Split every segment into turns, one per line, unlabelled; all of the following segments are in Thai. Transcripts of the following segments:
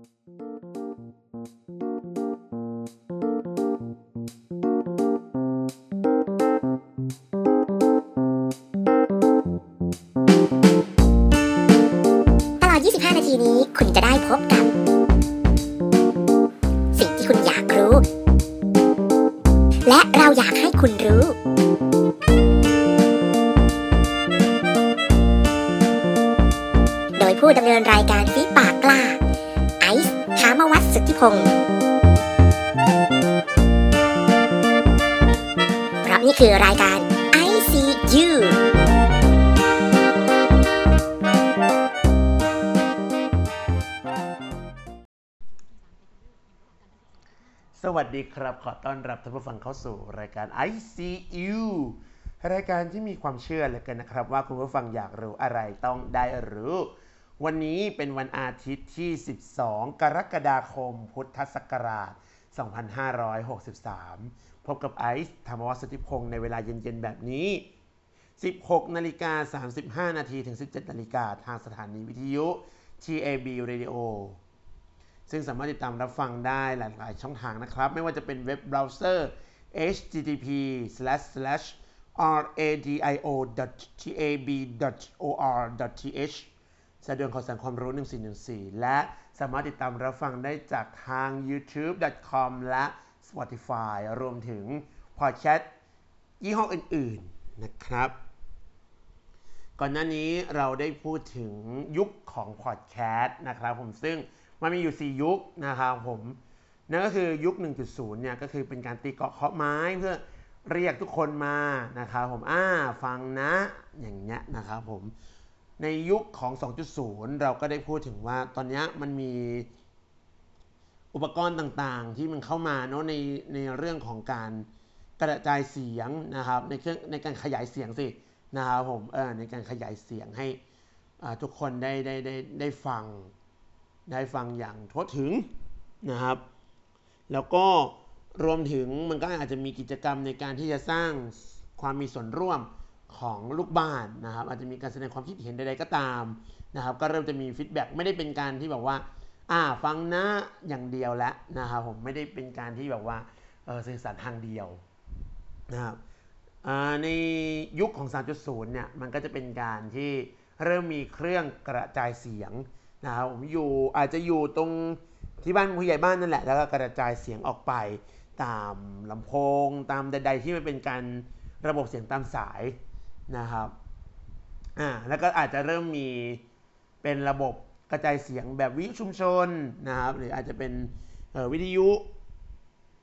ต นี่คือรายการ ICU
สวัสดีครับ ขอต้อนรับท่านผู้ฟังเข้าสู่รายการ ICU รายการที่มีความเชื่อเหลยกันนะครับ ว่าคุณผู้ฟังอยากรู้อะไรต้องได้รู้ วันนี้เป็นวันอาทิตย์ที่ 12 กรกฎาคม พุทธศักราช 2563 พบกับไอซ์ธรรมวัฒน์สุทธิพงศ์ในเวลาเย็นๆแบบนี้ 16นาฬิกา35 นาทีถึง 17นาฬิกาทางสถานีวิทยุ TAB Radio ซึ่งสามารถติดตามรับฟังได้หลายๆช่องทางนะครับ ไม่ว่าจะเป็นเว็บเบราว์เซอร์ http radio.tab.or.th สะดวกข่าวสารความรู้ 1414 และสามารถติดตามรับฟังได้จากทาง youtube.com และ Spotify รวมถึงพอดแคสต์ยี่ห้ออื่นๆนะครับ ก่อนหน้านี้เราได้พูดถึงยุคของพอดแคสต์นะครับผมซึ่งมันมีอยู่ 4 ยุคนะครับผมนั่นก็คือยุค 1.0 เนี่ยก็คือเป็นการตีเกาะเคาะไม้เพื่อเรียกทุกคนมานะครับผมอ่าฟังนะอย่างเงี้ยนะครับผมในยุคของ 2.0 เราก็ได้พูดถึงว่าตอนนี้มันมี อุปกรณ์ต่างๆ ที่มันเข้ามาเนาะในในเรื่องของการกระจายเสียงนะครับในเครื่องในการขยายเสียงสินะครับผมเออในการขยายเสียงให้ทุกคนได้ได้ได้ได้ฟังได้ฟังอย่างทั่วถึงนะครับ แล้วก็รวมถึงมันก็อาจจะมีกิจกรรมในการที่จะสร้างความมีส่วนร่วมของลูกบ้านนะครับ อาจจะมีการแสดงความคิดเห็นใดๆก็ตามนะครับ ก็เริ่มจะมีฟีดแบ็กไม่ได้เป็นการที่แบบว่า อ่าฟังนะอย่างเดียวแล้วนะครับผมไม่ได้เป็นการที่แบบว่าเออสื่อสารทางเดียวนะครับในยุคของ 3.0 เนี่ยมันก็จะเป็นการที่เริ่มมีเครื่องกระจายเสียงนะครับผมอยู่อาจจะอยู่ตรงที่บ้านผู้ใหญ่บ้านนั่นแหละ แล้วก็กระจายเสียงออกไปตามลำโพง ตามใด ๆ ที่มันเป็นการระบบเสียงตามสายนะครับอ่าแล้วก็อาจจะเริ่มมีเป็นระบบ กระจายเสียงแบบวิชุมชนนะครับหรืออาจจะเป็นวิทยุ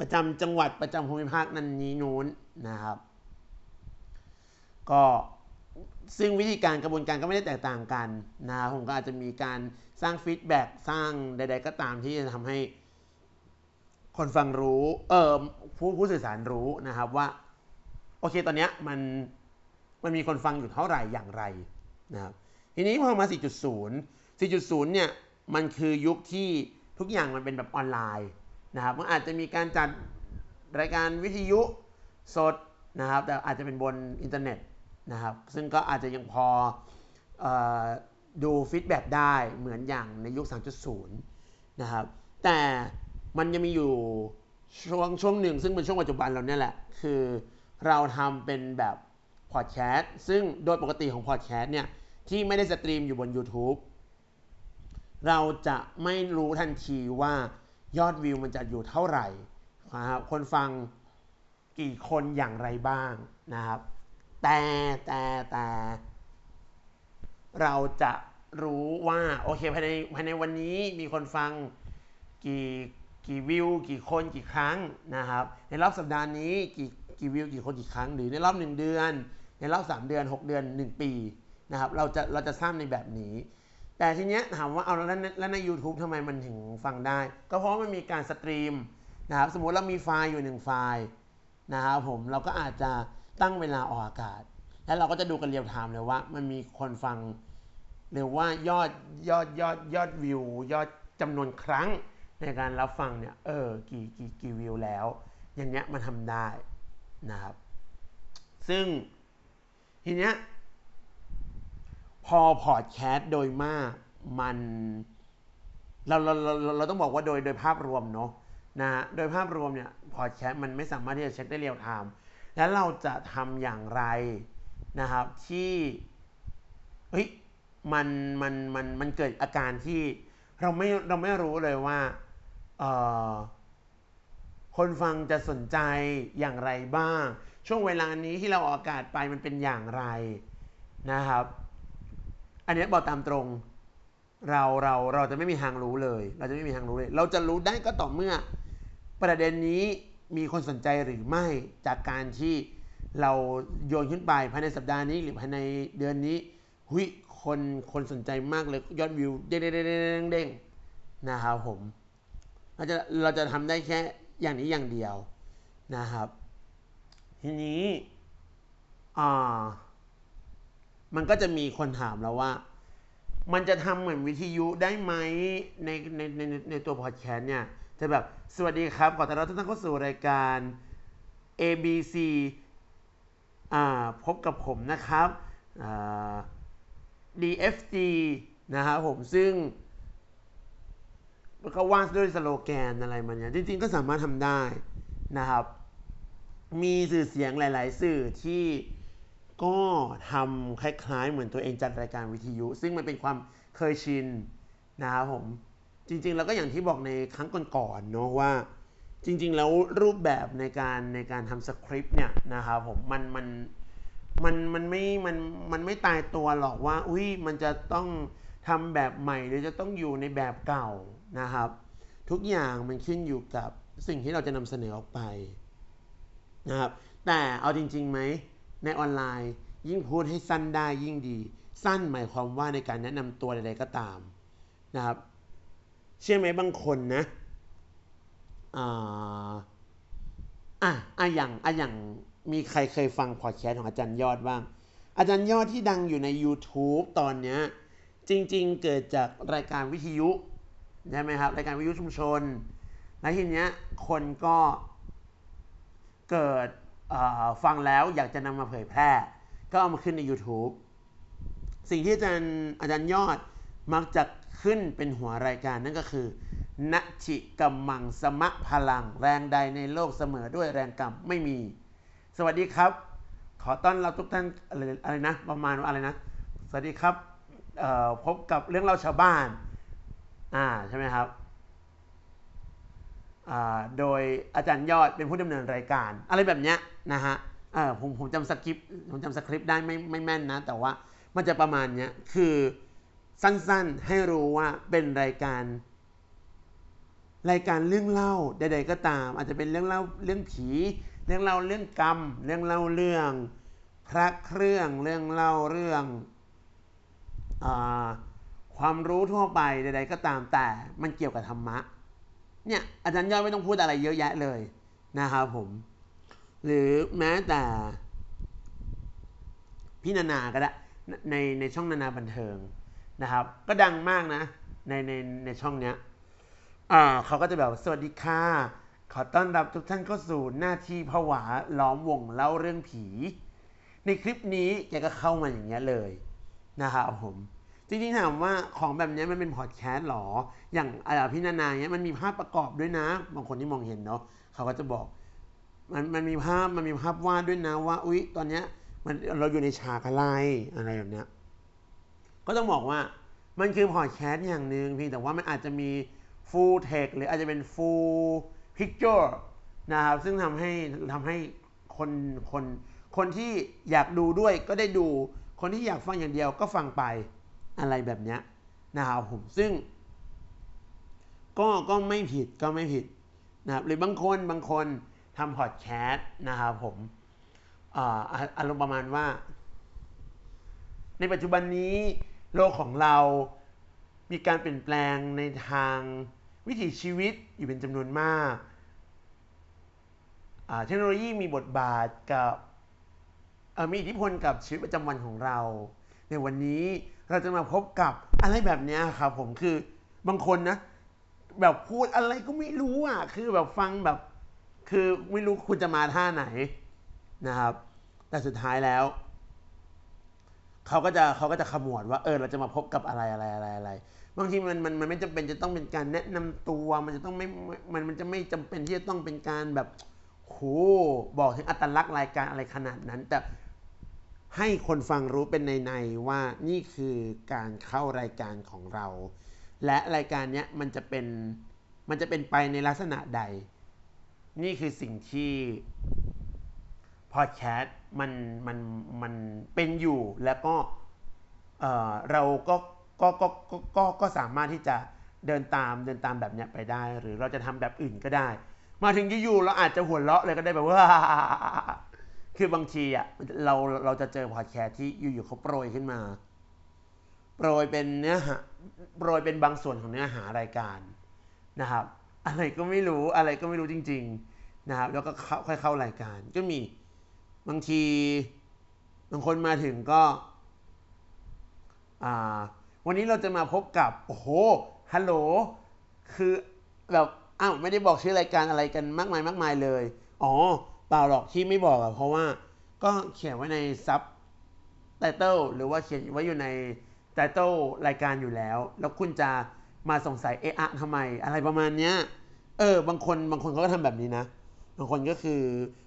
ประจำจังหวัดประจำภูมิภาคนั้นนี้นู้นนะครับ ก็ซึ่งวิธีการกระบวนการก็ไม่ได้แตกต่างกันนะครับผมก็อาจจะมีการสร้างฟีดแบ็กสร้างใด ๆ ก็ตามที่จะทำให้คนฟังรู้เออผู้ผู้สื่อสารรู้นะครับว่า โอเคตอนเนี้ยมันมันมีคนฟังอยู่เท่าไหร่อย่างไรนะครับทีนี้พอมา 4.0 4.0เนี่ยมันคือยุคที่ทุกอย่างมันเป็นแบบออนไลน์นะครับมันอาจจะมีการจัดรายการวิทยุสดนะครับ แต่อาจจะเป็นบนอินเทอร์เน็ตนะครับ ซึ่งก็อาจจะยังพออดูฟีดแบ็ได้เหมือนอย่างในยุค 3.0 นะครับ แต่มันยังมีอยู่ช่วงช่วงหนึ่ง ซึ่งเป็นช่วงปัจจุบันเราเนี่ยแหละ คือเราทำเป็นแบบพอดแคสต์ซึ่งโดยปกติของพอดแคสต์เนี่ย ที่ไม่ได้สตรีมอยู่บน YouTube เราจะไม่รู้ทันทีว่ายอดวิวมันจะอยู่เท่าไหร่นะครับคนฟังกี่คนอย่างไรบ้างนะครับ แต่แต่แต่เราจะรู้ว่าโอเคภายในภายในวันนี้มีคนฟังกี่กี่วิวกี่คนกี่ครั้งนะครับ ในรอบสัปดาห์นี้กี่กี่วิวกี่คนกี่ครั้ง หรือในรอบ 1 เดือน ในรอบ 3 เดือน 6 เดือน 1 ปีนะครับเราจะเราจะทราบในแบบนี้ แต่ทีเนี้ยถามว่าเอาแล้วแล้วใน YouTube ทำไมมันถึงฟังได้ ก็เพราะมันมีการ stream นะครับสมมติเรามีไฟล์อยู่1ไฟล์นะครับผมเราก็อาจจะตั้งเวลาออกอากาศ แล้วเราก็จะดูกันเรียลไทม์เลยว่า มันมีคนฟัง หรือว่ายอดยอดยอดยอดวิว ยอดจำนวนครั้งในการรับฟังเนี่ยเออกี่กี่กี่วิวแล้ว อย่างเงี้ยมันทำได้นะครับ ซึ่งทีเนี้ย พอพอดแคสต์โดยมากมันเราเราเราเราเราต้องบอกว่าโดยโดยภาพรวมเนาะนะฮะโดยภาพรวมเนี่ยพอแคสมันไม่สามารถที่จะเช็คได้เรียลไทม์แล้วเราจะทำอย่างไรนะครับที่เฮ้ยมันมันมันมันเกิดอาการที่เราไม่เราไม่รู้เลยว่าเออคนฟังจะสนใจอย่างไรบ้าง ช่วงเวลานี้ที่เราออกอากาศไปมันเป็นอย่างไรนะครับ อันนี้บอกตามตรง เราเราเราจะไม่มีทางรู้เลย เราจะไม่มีทางรู้เลย เราจะรู้ได้ก็ต่อเมื่อ ประเด็นนี้มีคนสนใจหรือไม่จากการที่เราโยนขึ้นไปภายในสัปดาห์นี้หรือภายในเดือนนี้หุยคนคนสนใจมากเลยยอดวิวเด้งเด้งเด้งเด้งนะครับผมเราจะเราจะทำได้แค่อย่างนี้อย่างเดียวนะครับ ทีนี้อ่า มันก็จะมีคนถามเราว่า มันจะทำเหมือนวิทยุได้ไหมในในในในตัวพอดแคสต์เนี่ยจะแบบสวัสดีครับ ขอต้อนรับทุกท่านเข้าสู่รายการ ABC อ่าพบกับผมนะครับอ่า DFG นะครับผมซึ่งก็ว่าด้วยสโลแกนอะไรมันเนี่ยจริงๆก็สามารถทำได้นะครับ มีสื่อเสียงหลาย ๆ สื่อที่ ก็ทำคล้ายๆ เหมือนตัวเองจัดรายการวิทยุ ซึ่งมันเป็นความเคยชินนะครับผม จริงๆ แล้วก็อย่างที่บอกในครั้งก่อนๆเนาะว่า จริง ๆ แล้วรูปแบบในการในการทำสคริปต์เนี่ยนะครับผมมันมันมันมันไม่มันมันไม่ตายตัวหรอกว่า อุ้ยมันจะต้องทำแบบใหม่หรือจะต้องอยู่ในแบบเก่านะครับ ทุกอย่างมันขึ้นอยู่กับสิ่งที่เราจะนำเสนอออกไปนะครับแต่เอาจริงๆไหม ในออนไลน์ ยิ่งพูดให้สั้นได้ยิ่งดี สั้นหมายความว่าในการแนะนำตัวใดๆก็ตามนะครับ เชื่อไหมบางคนนะอ่าอะอะอย่างอะอย่างมีใครเคยฟังพอดแคสต์ของอาจารย์ยอดบ้าง อาจารย์ยอดที่ดังอยู่ใน YouTube ตอนเนี้ยจริง ๆ เกิดจากรายการวิทยุใช่ไหมครับรายการวิทยุชุมชน แล้วทีเนี้ยคนก็เกิด ฟังแล้วอยากจะนำมาเผยแพร่ ก็เอามาขึ้นใน YouTube สิ่งที่อาจารย์อาจารย์ยอดมักจะขึ้นเป็นหัวรายการนั่นก็คือนชิกัมมังสมะพลัง แรงใดในโลกเสมอด้วยแรงกรรมไม่มี สวัสดีครับ ขอต้อนรับทุกท่านอะไรอะไรนะ ประมาณว่าอะไรนะ สวัสดีครับพบกับเรื่องเล่าชาวบ้าน อ่าใช่ไหมครับโดยอาจารย์ยอดเป็นผู้ดำเนินรายการ อะไรแบบเนี้ย นะฮะผมผมจำสคริปต์ผมจำสคริปต์ได้ไม่ไม่แม่นนะ แต่ว่ามันจะประมาณเนี้ยคือสั้นๆให้รู้ว่าเป็นรายการ รายการเรื่องเล่าใดๆก็ตาม อาจจะเป็นเรื่องเล่าเรื่องผี เรื่องเล่าเรื่องกรรม เรื่องเล่าเรื่อง พระเครื่องเรื่องเล่าเรื่องอความรู้ทั่วไปใด ๆ ก็ตามแต่มันเกี่ยวกับธรรมะเนี่ยอาจารย์ยอดไม่ต้องพูดอะไรเยอะแยะเลยนะครับผม หรือแม้แต่พี่นานาก็ได้ในในช่องนานาบันเทิงนะครับ ก็ดังมากนะในในในช่องเนี้ยเขาก็จะแบบสวัสดีค่ะ ขอต้อนรับทุกท่านเข้าสู่หน้าที่ผวาล้อมวงเล่าเรื่องผี ในคลิปนี้แกก็เข้ามาอย่างเงี้ยเลยนะครับผมจริงๆถามว่าของแบบนี้มันเป็นพอดแคสต์หรอ อย่างอาพี่นานาเนี้ยมันมีภาพประกอบด้วยนะ บางคนที่มองเห็นเนาะเขาก็จะบอก มันมันมีภาพมันมีภาพวาดด้วยนะว่าอุ๊ยตอนเนี้ยมันเราอยู่ในฉากอะไรอะไรแบบเนี้ยก็ต้องบอกว่ามันคือพอดแคสต์อย่างหนึ่งเพียงแต่ว่ามันอาจจะมี full text หรืออาจจะเป็น full picture นะครับซึ่งทำให้ทำให้คนคนคนที่อยากดูด้วยก็ได้ดู คนที่อยากฟังอย่างเดียวก็ฟังไปอะไรแบบเนี้ยนะครับผมซึ่ง ก็ก็ไม่ผิดก็ไม่ผิดนะครับหรือบางคนบางคน ทำพอดแคสต์นะครับผมอารมณ์ประมาณว่า ในปัจจุบันนี้โลกของเรามีการเปลี่ยนแปลงในทางวิถีชีวิตอยู่เป็นจำนวนมากเทคโนโลยีมีบทบาทกับมีอิทธิพลกับชีวิตประจำวันของเรา ในวันนี้เราจะมาพบกับอะไรแบบนี้ครับผมคือบางคนนะ แบบพูดอะไรก็ไม่รู้อะคือแบบฟังแบบ คือไม่รู้คุณจะมาท่าไหนนะครับ แต่สุดท้ายแล้วเขาก็จะเขาก็จะขมวดว่าเออเราจะมาพบกับอะไรอะไรอะไรอะไร บางทีมันมันมันไม่จำเป็นจะต้องเป็นการแนะนำตัว มันจะต้องไม่มันมันจะไม่จำเป็นที่จะต้องเป็นการแบบโหบอกถึงอัตลักษณ์รายการอะไรขนาดนั้น แต่ให้คนฟังรู้เป็นในในว่านี่คือการเข้ารายการของเรา และรายการเนี้ยมันจะเป็นมันจะเป็นไปในลักษณะใด นี่คือสิ่งที่พอดแคสต์มันมันมันเป็นอยู่แล้วก็เเราก็ก็ก็ก็ก็ก็สามารถที่จะเดินตามเดินตามแบบนี้ไปได้ หรือเราจะทำแบบอื่นก็ได้ มาถึงอยู่ๆเราอาจจะหัวเราะเลยก็ได้แบบว่า คือบางทีอะเราเราจะเจอพอดแคสต์ที่อยู่ๆเขาโปรยขึ้นมา โปรยเป็นเนื้อหาโปรยเป็นบางส่วนของเนื้อหารายการนะครับ อะไรก็ไม่รู้อะไรก็ไม่รู้จริง ๆนะครับ แล้วก็ค่อยเข้ารายการ ก็มีบางทีบางคนมาถึงก็วันนี้เราจะมาพบกับ โอ้โหฮัลโหลคือแบบอ้าวไม่ได้บอกชื่อรายการอะไรกันมากมายมากมายเลย อ๋อเปล่าหรอกที่ไม่บอกอะเพราะว่าก็เขียนไว้ในซับไตเติลหรือว่าเขียนไว้อยู่ในไตเติลรายการอยู่แล้ว แล้วคุณจะ มาสงสัยเอะอะทำไม อะไรประมาณเนี้ย เออบางคนบางคนเขาก็ทำแบบนี้นะ บางคนก็คือ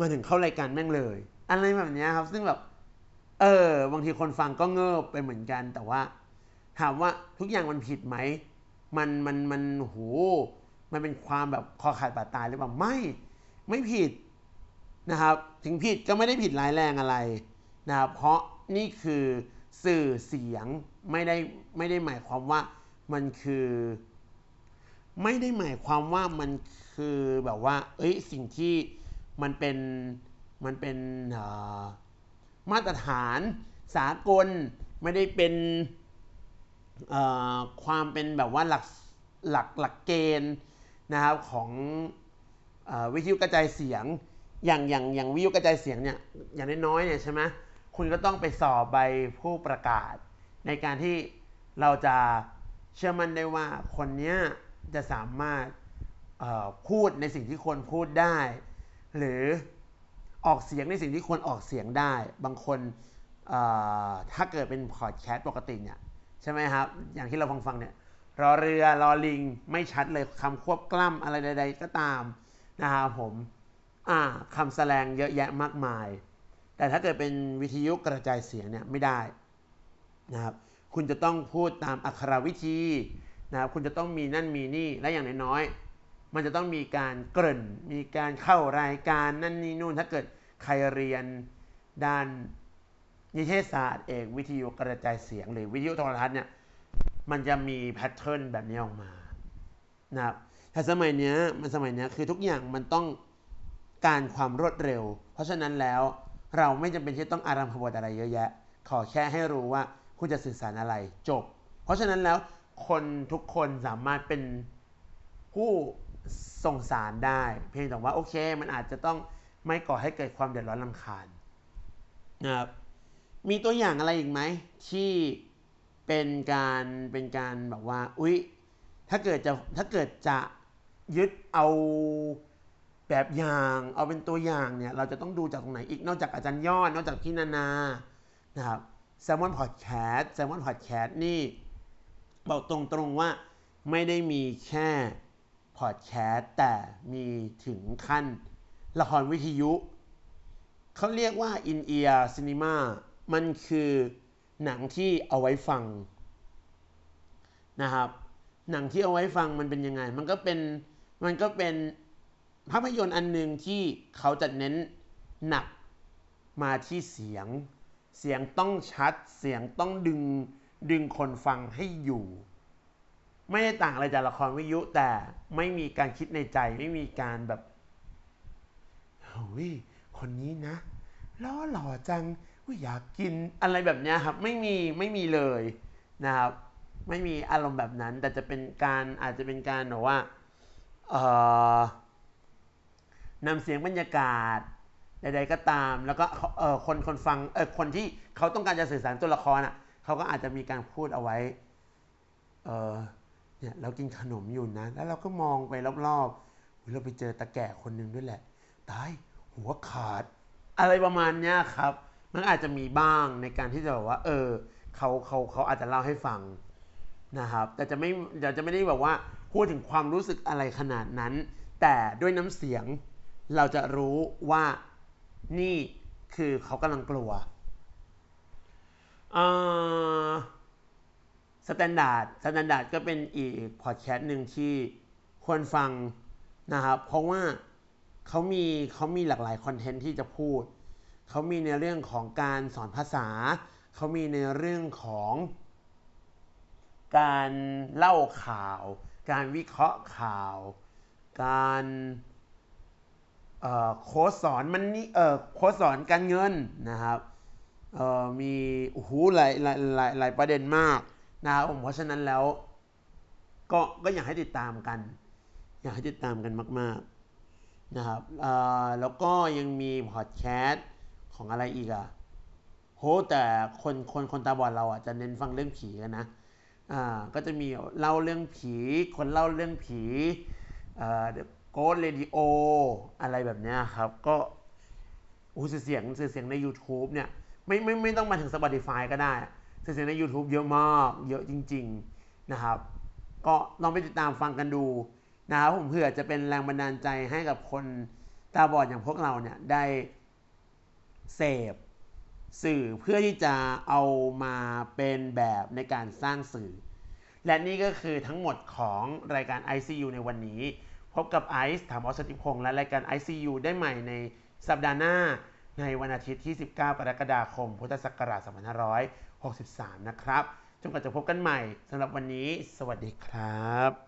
มาถึงเข้ารายการแม่งเลย อะไรแบบนี้ครับ ซึ่งแบบ เออบางทีคนฟังก็เงิบไปเหมือนกัน แต่ว่า ถามว่าทุกอย่างมันผิดไหม มันมันมันโหมันเป็นความแบบคอขาดบาดตายหรือเปล่าไม่ ไม่ผิดนะครับ ถึงผิดก็ไม่ได้ผิดร้ายแรงอะไรนะครับเพราะนี่คือสื่อเสียงไม่ได้ไม่ได้หมายความว่า มันคือ ไม่ได้หมายความว่ามันคือแบบว่า เอ้ยสิ่งที่มันเป็นมันเป็นมาตรฐานสากลไม่ได้เป็นความเป็นแบบว่าหลักหลักหลักเกณฑ์นะครับของอวิทยุกระจายเสียงอย่างอย่างอย่างวิทยุกระจายเสียงเนี่ยอย่างน้อยๆเนี่ยใช่ไหมคุณก็ต้องไปสอบใบผู้ประกาศ ในการที่เราจะ เชื่อมั่นได้ว่าคนนี้จะสามารถพูดในสิ่งที่ควรพูดได้ หรือออกเสียงในสิ่งที่ควรออกเสียงได้ บางคนถ้าเกิดเป็นพอดแคสต์ปกติเนี่ยใช่ไหมครับ อย่างที่เราฟังฟังเนี่ยรอเรือรอลิงไม่ชัดเลยคำควบกล้ำอะไรใด ๆ ก็ตามนะครับผมอ่าคำแสดงเยอะแยะมากมาย แต่ถ้าเกิดเป็นวิทยุกระจายเสียงเนี่ยไม่ได้นะครับ คุณจะต้องพูดตามอักขรวิธีนะครับคุณจะต้องมีนั่นมีนี่และอย่างน้อยๆมันจะต้องมีการเกริ่น มีการเข้ารายการนั่นนี่นู่นถ้าเกิดใครเรียนด้านนิเทศศาสตร์เอกวิทยุกระจายเสียงหรือวิทยุโทรทัศน์เนี่ยมันจะมีแพทเทิร์นแบบนี้ออกมานะครับแต่สมัยนี้มันสมัยนี้คือทุกอย่างมันต้องการความรวดเร็ว เพราะฉะนั้นแล้วเราไม่จำเป็นที่ต้องอารัมพบทอะไรเยอะแยะ ขอแค่ให้รู้ว่า คุณจะสื่อสารอะไรจบ เพราะฉะนั้นแล้วคนทุกคนสามารถเป็นผู้ส่งสารได้ เพียงแต่ว่าโอเค มันอาจจะต้องไม่ก่อให้เกิดความเดือดร้อนรำคาญนะครับมีตัวอย่างอะไรอีกไหมที่เป็นการเป็นการแบบว่า อุ๊ยถ้าเกิดจะถ้าเกิดจะยึดเอาแบบอย่างเอาเป็นตัวอย่างเนี่ยเราจะต้องดูจากตรงไหนอีกนอกจากอาจารย์ยอดนอกจากพี่นานานะครับ Salmon Podcast Salmon Podcast นี่ บอกตรงๆว่าไม่ได้มีแค่พอดแคสต์แต่มีถึงขั้นละครวิทยุ เขาเรียกว่า in ear cinema มันคือหนังที่เอาไว้ฟังนะครับ หนังที่เอาไว้ฟังมันเป็นยังไง มันก็เป็นมันก็เป็นภาพยนตร์อันหนึ่งที่เขาจะเน้นหนักมาที่เสียง เสียงต้องชัด เสียงต้องดึงดึงคนฟังให้อยู่ ไม่ได้ต่างอะไรจากละครวิทยุแต่ไม่มีการคิดในใจไม่มีการแบบเฮ้ยคนนี้นะล้อหล่อจังอยากกินอะไรแบบนี้ครับ ไม่มีไม่มีเลยนะครับ ไม่มีอารมณ์แบบนั้น แต่จะเป็นการอาจจะเป็นการแบบว่าเอ่อนำเสียงบรรยากาศ ใดๆก็ตาม แล้วก็เออคนคนฟังเออคนที่เขาต้องการจะสื่อสารตัวละครอะเขาก็อาจจะมีการพูดเอาไว้เออเนี่ยเรากินขนมอยู่นะ แล้วเราก็มองไปรอบๆเราไปเจอตะแก่คนหนึ่งด้วยแหละตายหัวขาด อะไรประมาณเนี้ยครับ มันอาจจะมีบ้างในการที่จะแบอกว่า เออเขาเขาเขาอาจจะเล่าให้ฟังนะครับแต่จะไม่เราจะไม่ได้แบบว่าพูดถึงความรู้สึกอะไรขนาดนั้น แต่ด้วยน้ำเสียงเราจะรู้ว่า นี่คือเขากำลังกลัว Standard Standard ก็เป็นอีกพอดแคสต์หนึ่งที่ควรฟังนะครับ เพราะว่าเขามีเขามีหลากหลาย content ที่จะพูด เขามีในเรื่องของการสอนภาษา เขามีในเรื่องของการเล่าข่าว การวิเคราะห์ข่าว การ โค้ดสอนมันนี่โค้ดสอนการเงินนะครับมีโอ้โหหลายหลายหลายหลายประเด็นมากนะครับผมเพราะฉะนั้นแล้ว ก็ก็อยากให้ติดตามกัน อยากให้ติดตามกันมาก ๆนะครับแล้วก็ยังมีพอดแคสต์ของอะไรอีกอะโหแต่คนคนคนตาบอดเราอะจะเน้นฟังเรื่องผีกันนะอ่าก็จะมีเล่าเรื่องผี คนเล่าเรื่องผีเอ่อ Ghost Radio อะไรแบบนี้ครับ ก็อู้เสียงเสียงใน YouTube เนี่ยไม่ไม่ไม่ต้องมาถึง Spotify ก็ได้ เสียงใน YouTube เยอะมาก เยอะจริง ๆนะครับ ก็ลองไปติดตามฟังกันดูนะครับผมเพื่อจะเป็นแรงบันดาลใจให้กับคนตาบอดอย่างพวกเราเนี่ยได้เสพสื่อเพื่อที่จะเอามาเป็นแบบในการสร้างสื่อ และนี่ก็คือทั้งหมดของรายการ ICU ในวันนี้ พบกับไอซ์ถามอสติพงษ์และรายการ ICU ได้ใหม่ในสัปดาห์หน้าในวันอาทิตย์ที่ 19 กรกฎาคม พุทธศักราช2563 นะครับ จนกว่าจะพบกันใหม่สำหรับวันนี้ สวัสดีครับ